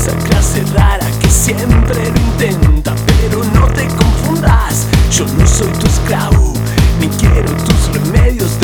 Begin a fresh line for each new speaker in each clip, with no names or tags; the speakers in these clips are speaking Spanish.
esa clase rara que siempre lo intenta, pero no te confundas, yo no soy tu esclavo, ni quiero tus remedios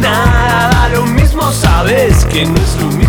nada da lo mismo, sabes que no es lo mismo.